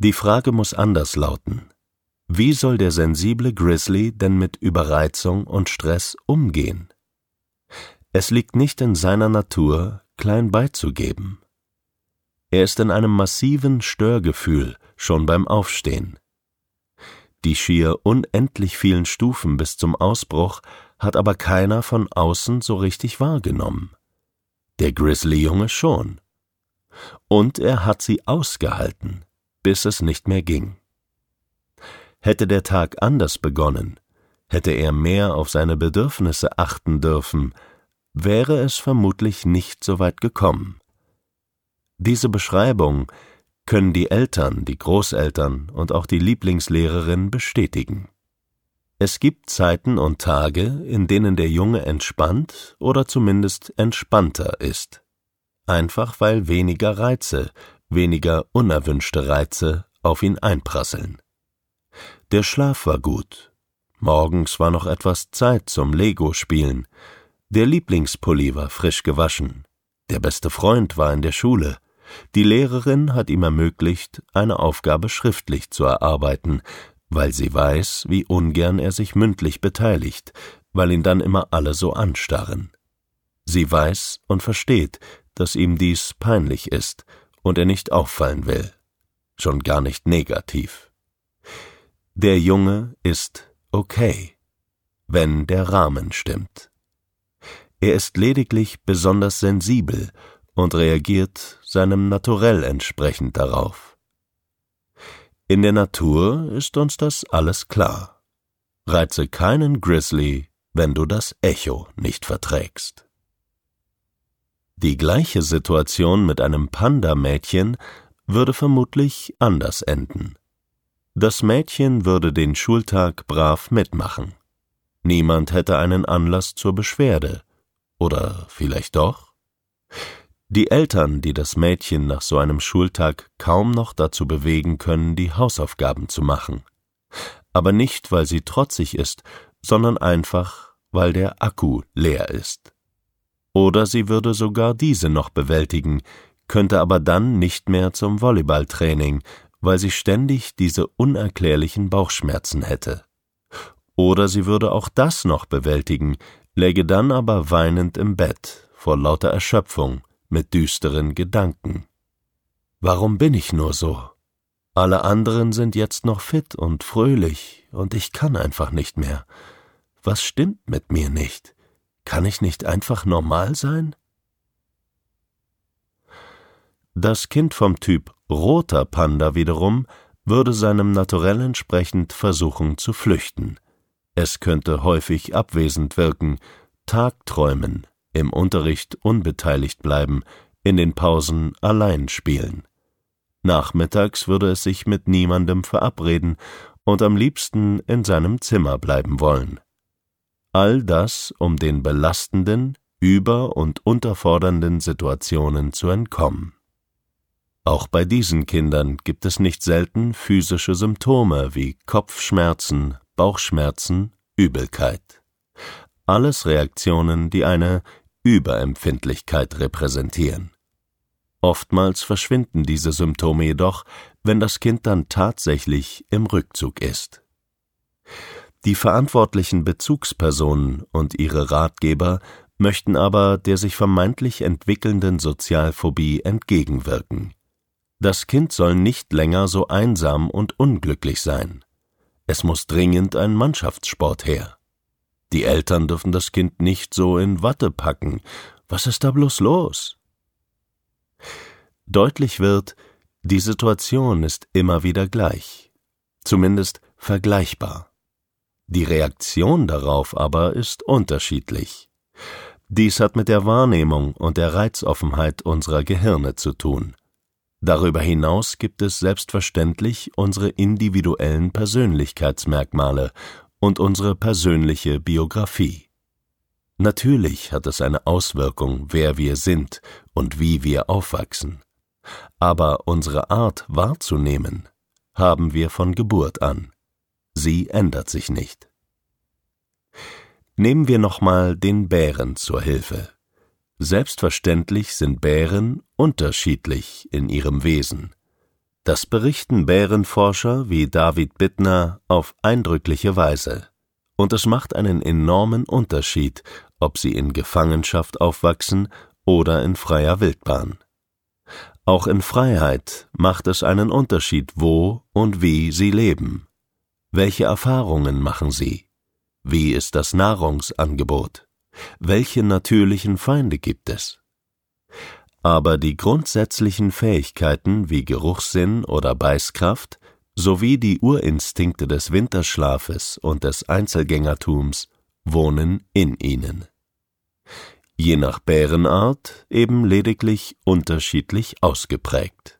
Die Frage muss anders lauten. Wie soll der sensible Grizzly denn mit Überreizung und Stress umgehen? Es liegt nicht in seiner Natur, klein beizugeben. Er ist in einem massiven Störgefühl schon beim Aufstehen. Die schier unendlich vielen Stufen bis zum Ausbruch hat aber keiner von außen so richtig wahrgenommen. Der Grizzly-Junge schon. Und er hat sie ausgehalten, bis es nicht mehr ging. Hätte der Tag anders begonnen, hätte er mehr auf seine Bedürfnisse achten dürfen, wäre es vermutlich nicht so weit gekommen. Diese Beschreibung können die Eltern, die Großeltern und auch die Lieblingslehrerin bestätigen. Es gibt Zeiten und Tage, in denen der Junge entspannt oder zumindest entspannter ist. Einfach weil weniger Reize, weniger unerwünschte Reize auf ihn einprasseln. Der Schlaf war gut. Morgens war noch etwas Zeit zum Lego-Spielen. Der Lieblingspulli war frisch gewaschen. Der beste Freund war in der Schule. Die Lehrerin hat ihm ermöglicht, eine Aufgabe schriftlich zu erarbeiten, weil sie weiß, wie ungern er sich mündlich beteiligt, weil ihn dann immer alle so anstarren. Sie weiß und versteht, dass ihm dies peinlich ist und er nicht auffallen will, schon gar nicht negativ. Der Junge ist okay, wenn der Rahmen stimmt. Er ist lediglich besonders sensibel und reagiert seinem Naturell entsprechend darauf. In der Natur ist uns das alles klar. Reize keinen Grizzly, wenn du das Echo nicht verträgst. Die gleiche Situation mit einem Panda-Mädchen würde vermutlich anders enden. Das Mädchen würde den Schultag brav mitmachen. Niemand hätte einen Anlass zur Beschwerde. Oder vielleicht doch? Die Eltern, die das Mädchen nach so einem Schultag kaum noch dazu bewegen können, die Hausaufgaben zu machen. Aber nicht, weil sie trotzig ist, sondern einfach, weil der Akku leer ist. Oder sie würde sogar diese noch bewältigen, könnte aber dann nicht mehr zum Volleyballtraining, weil sie ständig diese unerklärlichen Bauchschmerzen hätte. Oder sie würde auch das noch bewältigen, läge dann aber weinend im Bett vor lauter Erschöpfung mit düsteren Gedanken. Warum bin ich nur so? Alle anderen sind jetzt noch fit und fröhlich, und ich kann einfach nicht mehr. Was stimmt mit mir nicht? Kann ich nicht einfach normal sein? Das Kind vom Typ roter Panda wiederum würde seinem Naturell entsprechend versuchen zu flüchten. Es könnte häufig abwesend wirken, Tagträumen, im Unterricht unbeteiligt bleiben, in den Pausen allein spielen. Nachmittags würde es sich mit niemandem verabreden und am liebsten in seinem Zimmer bleiben wollen. All das, um den belastenden, über- und unterfordernden Situationen zu entkommen. Auch bei diesen Kindern gibt es nicht selten physische Symptome wie Kopfschmerzen, Bauchschmerzen, Übelkeit. Alles Reaktionen, die eine Überempfindlichkeit repräsentieren. Oftmals verschwinden diese Symptome jedoch, wenn das Kind dann tatsächlich im Rückzug ist. Die verantwortlichen Bezugspersonen und ihre Ratgeber möchten aber der sich vermeintlich entwickelnden Sozialphobie entgegenwirken. Das Kind soll nicht länger so einsam und unglücklich sein. Es muss dringend ein Mannschaftssport her. Die Eltern dürfen das Kind nicht so in Watte packen. Was ist da bloß los? Deutlich wird, die Situation ist immer wieder gleich, zumindest vergleichbar. Die Reaktion darauf aber ist unterschiedlich. Dies hat mit der Wahrnehmung und der Reizoffenheit unserer Gehirne zu tun. Darüber hinaus gibt es selbstverständlich unsere individuellen Persönlichkeitsmerkmale und unsere persönliche Biografie. Natürlich hat es eine Auswirkung, wer wir sind und wie wir aufwachsen. Aber unsere Art wahrzunehmen haben wir von Geburt an. Sie ändert sich nicht. Nehmen wir nochmal den Bären zur Hilfe. Selbstverständlich sind Bären unterschiedlich in ihrem Wesen. Das berichten Bärenforscher wie David Bittner auf eindrückliche Weise. Und es macht einen enormen Unterschied, ob sie in Gefangenschaft aufwachsen oder in freier Wildbahn. Auch in Freiheit macht es einen Unterschied, wo und wie sie leben. Welche Erfahrungen machen sie? Wie ist das Nahrungsangebot? Welche natürlichen Feinde gibt es? aber die grundsätzlichen Fähigkeiten wie Geruchssinn oder Beißkraft sowie die Urinstinkte des Winterschlafes und des Einzelgängertums wohnen in ihnen. Je nach Bärenart eben lediglich unterschiedlich ausgeprägt